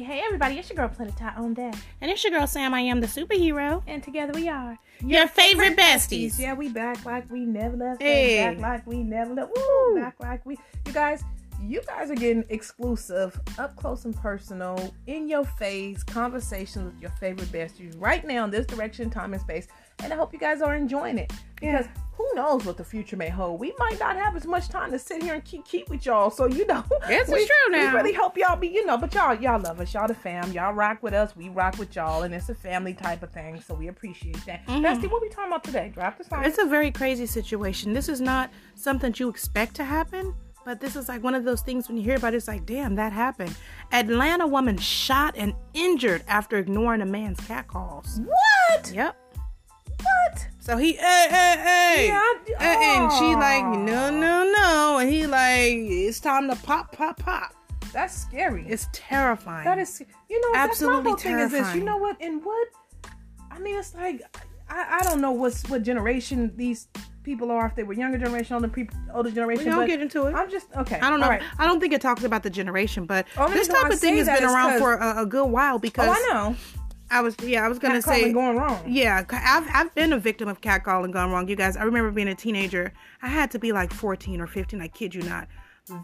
Hey, hey, everybody, it's your girl Planet Tie on deck. And it's your girl Sam. I am the superhero. And together we are your, favorite besties. Yeah, we back like we never left. Hey. Back like we never left. Woo! Back like we. You guys, you guys are getting exclusive, up close and personal, in your face conversations with your favorite besties right now in this direction, time, and space. And I hope you guys are enjoying it because who knows what the future may hold. We might not have as much time to sit here and keep keep with y'all. So you know, This is we, true now. We really hope y'all be, you know, but y'all y'all love us. Y'all the fam. Y'all rock with us. We rock with y'all, and it's a family type of thing. So we appreciate that. Mm-hmm. Bestie, what we talking about today? Drop the song. It's a very crazy situation. This is not something you expect to happen, but this is like one of those things when you hear about it, it's like, damn, that happened. Atlanta woman shot and injured after ignoring a man's cat calls. what? Yep. So he, hey, hey, hey. Yeah, I- And, and she like, no, no, no. And he like, it's time to pop, pop, pop. That's scary. It's terrifying. That is, you know, Absolutely that's my whole thing is this. You know what? And what? I mean, it's like I, I don't know what's what generation these people are. If they were younger generation, older people, older generation. We don't get into it. I'm just okay. I don't know. Right. I don't think it talks about the generation, but Only this type I of thing has been around for a, a good while because Oh, I know. I was yeah I was gonna say going wrong. yeah I've I've been a victim of catcalling gone wrong. You guys, I remember being a teenager. I had to be like 14 or 15. I kid you not.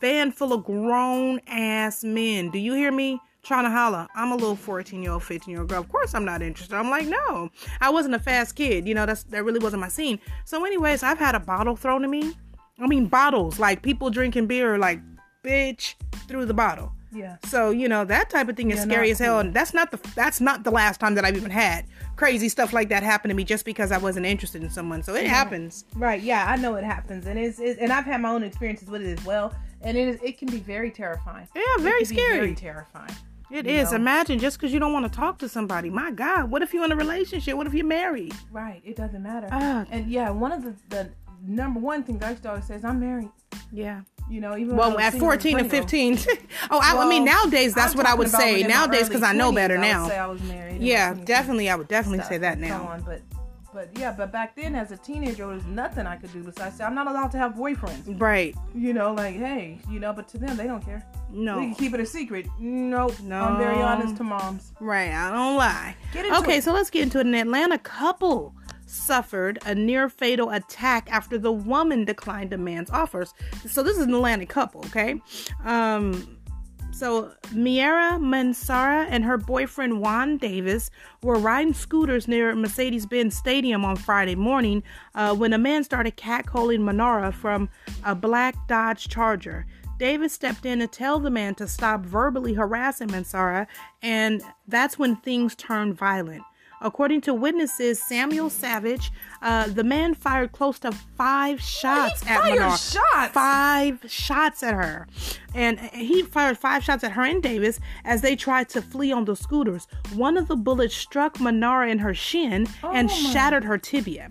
Van full of grown ass men. Do you hear me? Trying to holla. I'm a little 14 year old, 15 year old girl. Of course I'm not interested. I'm like, no. I wasn't a fast kid. You know, that's that really wasn't my scene. So, anyways, I've had a bottle thrown at me. I mean bottles, like people drinking beer, like, bitch, through the bottle. Yeah. So you know that type of thing is Yeah, scary as hell, cool. and that's not the that's not the last time that I've even had crazy stuff like that happen to me just because I wasn't interested in someone. So it happens. Right. Yeah, I know it happens, and it's, it's and I've had my own experiences with it as well, and it is it can be very terrifying. Yeah, very scary. very terrifying. It is. know. Imagine just because you don't want to talk to somebody. My God, what if you're in a relationship? What if you're married? Right. It doesn't matter. Ah. and yeah, one of the the number one thing I used to always say is I'm married. Yeah. You know, even Well, at 14 and 15. oh, I, I mean, nowadays that's I'm what I would say. Nowadays, because I know 20s, better I now. say I was married. Yeah, definitely. I would definitely say that so now. on, but but yeah, but back then as a teenager, there was nothing I could do besides say I'm not allowed to have boyfriends. Right. You know, like hey, you know, but to them they don't care. No. We can keep it a secret. Nope. No. I'm very honest to moms. Right, I don't lie. Okay, it. so let's get into it. An Atlanta couple suffered a near fatal attack after the woman declined a man's offers. So this is an Atlanta couple, okay? Um so Miera Mansara and her boyfriend Juan Davis were riding scooters near Mercedes-Benz Stadium on Friday morning uh, when a man started catcalling Manara from a black Dodge Charger. Davis stepped in to tell the man to stop verbally harassing Mansara, and that's when things turned violent. According to witnesses, Samuel Savage, uh, the man fired close to five shots at fired Manara. shots? Five shots at her, and he fired five shots at her and Davis as they tried to flee on the scooters. One of the bullets struck Manara in her shin and Oh my- shattered her tibia.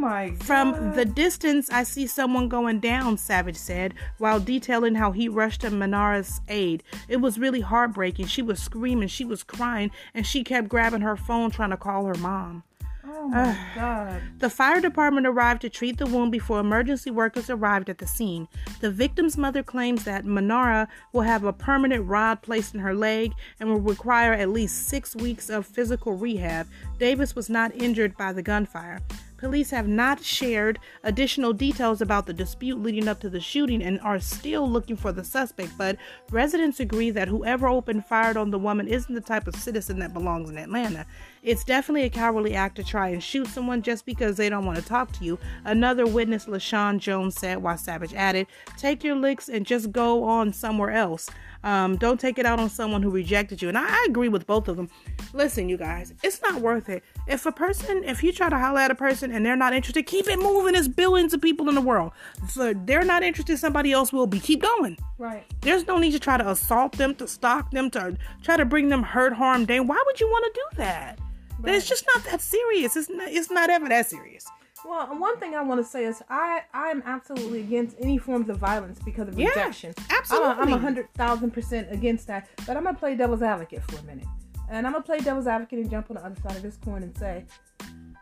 My god. From the distance, I see someone going down, Savage said, while detailing how he rushed to Manara's aid. It was really heartbreaking. She was screaming, she was crying, and she kept grabbing her phone trying to call her mom. Oh my god. The fire department arrived to treat the wound before emergency workers arrived at the scene. The victim's mother claims that Manara will have a permanent rod placed in her leg and will require at least six weeks of physical rehab. Davis was not injured by the gunfire. Police have not shared additional details about the dispute leading up to the shooting and are still looking for the suspect, but residents agree that whoever opened fire on the woman isn't the type of citizen that belongs in Atlanta. It's definitely a cowardly act to try and shoot someone just because they don't want to talk to you. Another witness, LaShawn Jones, said, while Savage added, Take your licks and just go on somewhere else. Um, don't take it out on someone who rejected you. And I, I agree with both of them. Listen, you guys, it's not worth it. If a person, if you try to holler at a person and they're not interested, keep it moving. There's billions of people in the world. So they're not interested, somebody else will be. Keep going. Right. There's no need to try to assault them, to stalk them, to try to bring them hurt, harm, danger. Why would you want to do that? It's just not that serious. It's not. It's not ever that serious. Well, one thing I want to say is I I am absolutely against any forms of violence because of Yeah, rejection. absolutely. I'm a, I'm a hundred thousand percent against that. But I'm gonna play devil's advocate for a minute, and I'm gonna play devil's advocate and jump on the other side of this coin and say,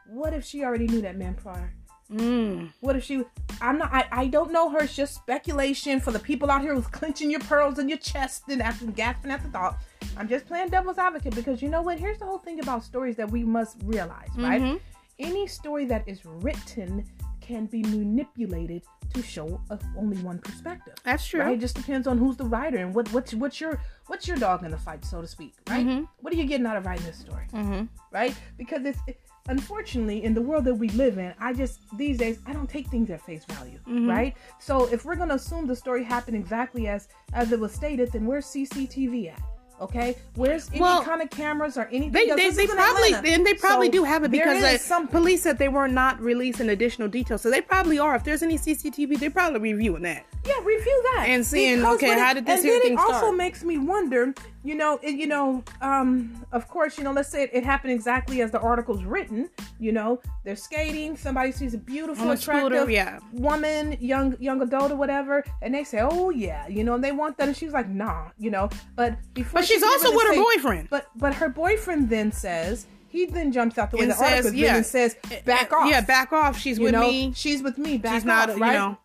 what if she already knew that man prior? Mm. What if she? I'm not. I, I don't know her. It's just speculation for the people out here who's clenching your pearls in your chest and after gasping at the thought. I'm just playing devil's advocate because you know what? Here's the whole thing about stories that we must realize, right? Mhm. Any story that is written can be manipulated to show a, only one perspective. That's true. Right? It just depends on who's the writer and what what's what's your what's your dog in the fight, so to speak, right? Mhm. What are you getting out of writing this story, Mm-hmm. right? Because it's it, unfortunately in the world that we live in, I just these days I don't take things at face value, Mhm. right? So if we're gonna assume the story happened exactly as as it was stated, then where's CCTV at? Okay, where's any Well, kind of cameras or anything? They, they, they probably Atlanta. and they probably So do have it because something. police said they were not releasing additional details. So they probably are. If there's any CCTV, they're probably reviewing that. Yeah, review that And seeing, Because okay, how did this and then thing it also start? makes me wonder. You know, it, you know, um, of course, you know, let's say it, it happened exactly as the article's written. You know, they're skating. Somebody sees a beautiful, a attractive scooter, yeah. woman, young young adult or whatever, and they say, "Oh yeah," you know, and they want that, and she's like, "Nah," you know. But before, But she's she also with her boyfriend. But but her boyfriend then says he then jumps out the way And the says, is yeah. and says, "Back off." Yeah, back off. She's you with know, me. she's with me. Back She's not, off, you right? know.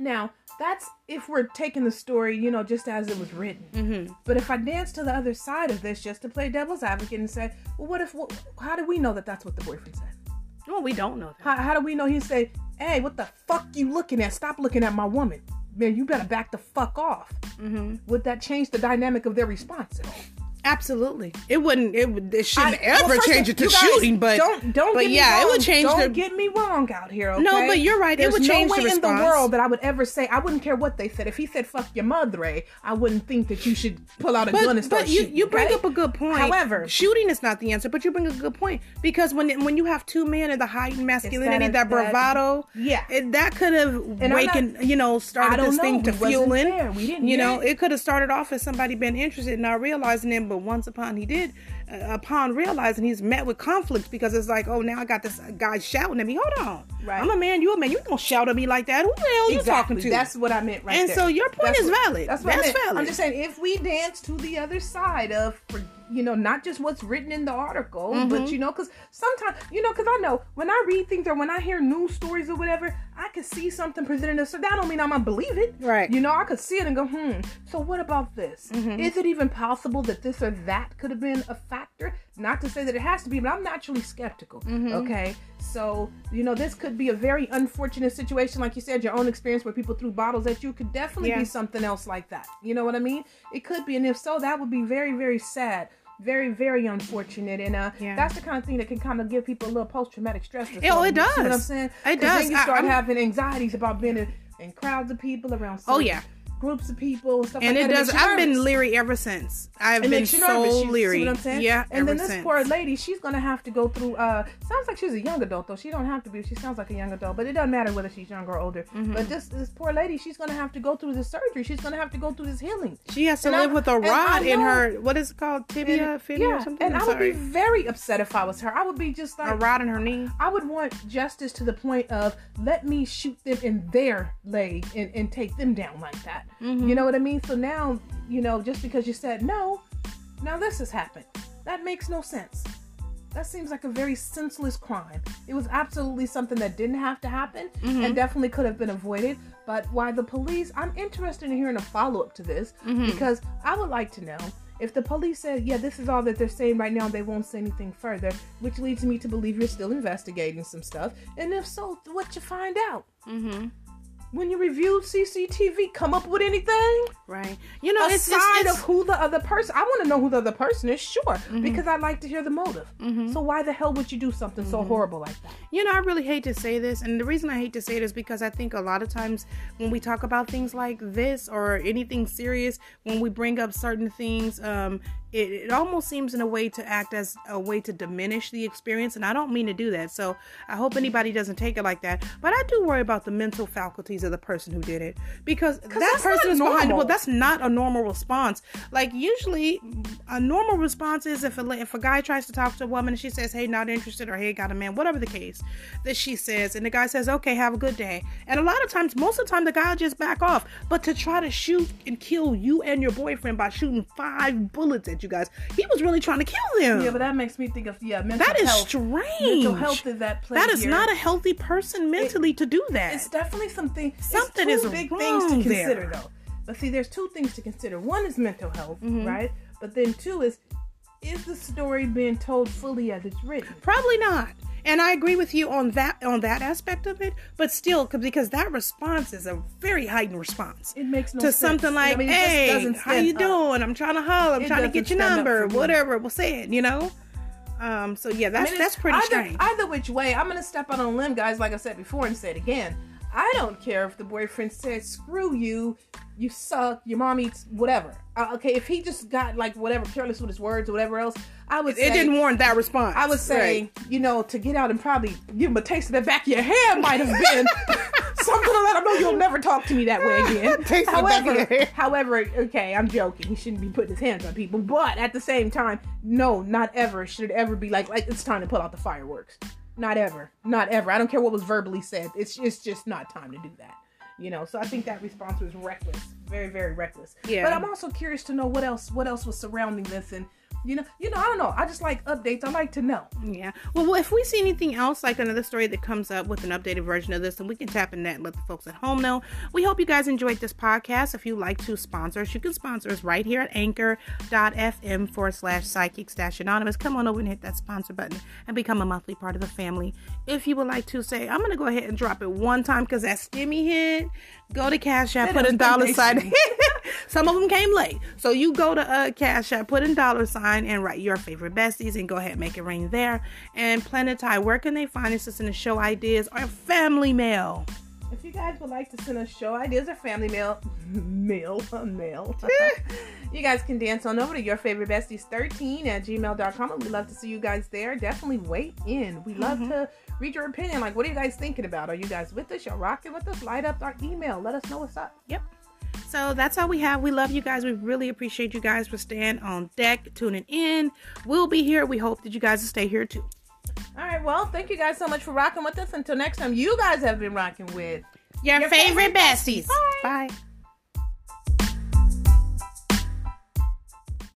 Now, that's if we're taking the story, you know, just as it was written. Mm-hmm. But if I dance to the other side of this just to play devil's advocate and say, well, what if, what, how do we know that that's what the boyfriend said? Well, we don't know that. How, how do we know he say, hey, what the fuck you looking at? Stop looking at my woman. Man, you better back the fuck off. Mm-hmm. Would that change the dynamic of their response at all? Absolutely. It wouldn't. It, would, it shouldn't I- ever first change it to guys, shooting, but don't don't but get me yeah, it wrong. would change Don't the- get me wrong out here. Okay? No, but you're right. It There's would no change the way in the world that I would ever say I wouldn't care what they said. If he said "fuck your mother," I wouldn't think that you should pull out a gun and But, start but you, shooting. you bring okay? up a good point. However- shooting is not the answer, but you bring a good point because when when you have two men in the heightened masculinity, that- that, that- bravado, yeah. it, that could have I'm wakened, you know, started this know. thing to fueling. there. We didn't you know, it. it could have started off as somebody been interested and not realizing it, but once upon he did, upon realizing he's met with conflict because it's like, oh, now I got this guy shouting at me. Hold on, Right. I'm a man, you a man. You don't shout at me like that. Who the hell you Exactly. talking to? That's what I meant right And there. so your point That's is what- valid. That's what That's valid. I'm just saying if we dance to the other side of, you know, not just what's written in the article, Mm-hmm. but you know, because sometimes, you know, because I know when I read things or when I hear news stories or whatever, I could see something presented, so that don't mean I'm gonna believe it. Right. You know, I could see it and go, hmm. So what about this? Mm-hmm. Is it even possible that this or that could have been a factor? Not to say that it has to be, but I'm naturally skeptical. Mm-hmm. Okay. So, you know, this could be a very unfortunate situation, like you said, your own experience where people threw bottles at you could definitely Yeah. be something else like that. You know what I mean? It could be, and if so, that would be very, very sad. Very, very unfortunate, and uh, Yeah. that's the kind of thing that can kind of give people a little post-traumatic stress. disorder. Oh, it does. You see what I'm saying? It does. Saying? It 'Cause does. Then you I- start I'm- having anxieties about being in, in crowds of people around. Certain yeah. groups of people, stuff and like it that. does. you I've been leery ever since. I've It been you nervous. so You leery. What I'm saying? Yeah, And then this since. poor lady, she's gonna have to go through. uh Sounds like she's a young adult though. She don't have to be. She sounds like a young adult, but it doesn't matter whether she's young or older. Mm-hmm. But this this poor lady, she's gonna have to go through this surgery. She's gonna have to go through this healing. She has to And I- live with a and I rod in her. What is it called? Tibia, And- fibia, yeah, or something. and I'm I would sorry. be very upset if I was her. I would be just like a rod in her knee. I would want justice to the point of let me shoot them in their leg and, and take them down like that. Mm-hmm. You know what I mean? So now, you know, just because you said no, now this has happened. That makes no sense. That seems like a very senseless crime. It was absolutely something that didn't have to happen Mm-hmm. and definitely could have been avoided. But why the police, I'm interested in hearing a follow up to this Mm-hmm. because I would like to know if the police said, yeah, this is all that they're saying right now, they won't say anything further, which leads me to believe you're still investigating some stuff. And if so, what you find out? Mm-hmm. When you review CCTV, come up with anything? Right. You know, aside it's, it's of who the other person i want to know who the other person is sure Mm-hmm. because i'd like to hear the motive so why the hell would you do something Mm-hmm. so horrible like that You know, I really hate to say this, and the reason I hate to say it is because I think a lot of times when we talk about things like this or anything serious, when we bring up certain things, um, it, it almost seems in a way to act as a way to diminish the experience, and I don't mean to do that. So I hope anybody doesn't take it like that. But I do worry about the mental faculties of the person who did it because that person is behind it. Well, that's not a normal response. Like usually, a normal response is if a if a guy tries to talk to a woman and she says, "Hey, not interested," or "Hey, got a man," whatever the case, that she says, and the guy says, "Okay, have a good day." And a lot of times, most of the time, the guy just back off. But to try to shoot and kill you and your boyfriend by shooting five bullets at you guys, he was really trying to kill them. yeah but that makes me think of yeah mental that is health strange. mental health is that play That is here. not a healthy person mentally to do that. it's definitely something Something is big things to there. consider though but see there's two things to consider one is mental health Mm-hmm. right But then two is is the story being told fully as it's written? Probably not. And I agree with you on that on that aspect of it, but still, because that response is a very heightened response It makes no to sense. something like, I mean, "Hey, how you up. doing? I'm trying to holler. I'm It trying to get your number, whatever." We'll say it, you know. Um. So yeah, I that's mean, that's pretty either, strange. Either which way, I'm gonna step out on a limb, guys. Like I said before, and say it again. I don't care if the boyfriend said, "Screw you, you suck, your mom eats whatever." Uh, okay, if he just got like whatever careless with his words or whatever else, I would it say didn't warrant that response. I would say, Right. you know, to get out and probably give him a taste of the back of your hand might have been something to let him know you'll never talk to me that way again. Taste of the back of however, your hand. however, okay, I'm joking. He shouldn't be putting his hands on people, but at the same time, no, not ever should it ever be like like it's time to pull out the fireworks. Not ever, not ever. I don't care what was verbally said. It's it's just not time to do that. You know, so I think that response was reckless, very, very reckless. Yeah. But I'm also curious to know what else, what else was surrounding this, and you know, you know, I don't know. I just like updates. I like to know. Yeah. Well, well, if we see anything else, like another story that comes up with an updated version of this, then we can tap in that and let the folks at home know. We hope you guys enjoyed this podcast. If you'd like to sponsor us, you can sponsor us right here at anchor.fm forward slash psychics dash anonymous. Come on over and hit that sponsor button and become a monthly part of the family. If you would like to say, I'm to go ahead and drop it one time because that stimmy hit, go to Cash App, put a dollar sign. Some of them came late. So you go to uh, Cash App, put in dollar sign, and write your favorite besties, and go ahead and make it rain there. And Planetai, where can they find us to send us show ideas or family mail? If you guys would like to send us show ideas or family mail, mail, mail, you guys can dance on over to your favorite besties 13 at gmail.com. And we love to see you guys there. Definitely weigh in. We love mm-hmm. to read your opinion. Like, what are you guys thinking about? Are you guys with us? You're rocking with us? Light up our email. Let us know what's up. Yep. So that's all we have. We love you guys. We really appreciate you guys for staying on deck, tuning in. We'll be here. We hope that you guys will stay here too. All right. Well, thank you guys so much for rocking with us. Until next time, you guys have been rocking with. Your, Your favorite favorite besties. Bye.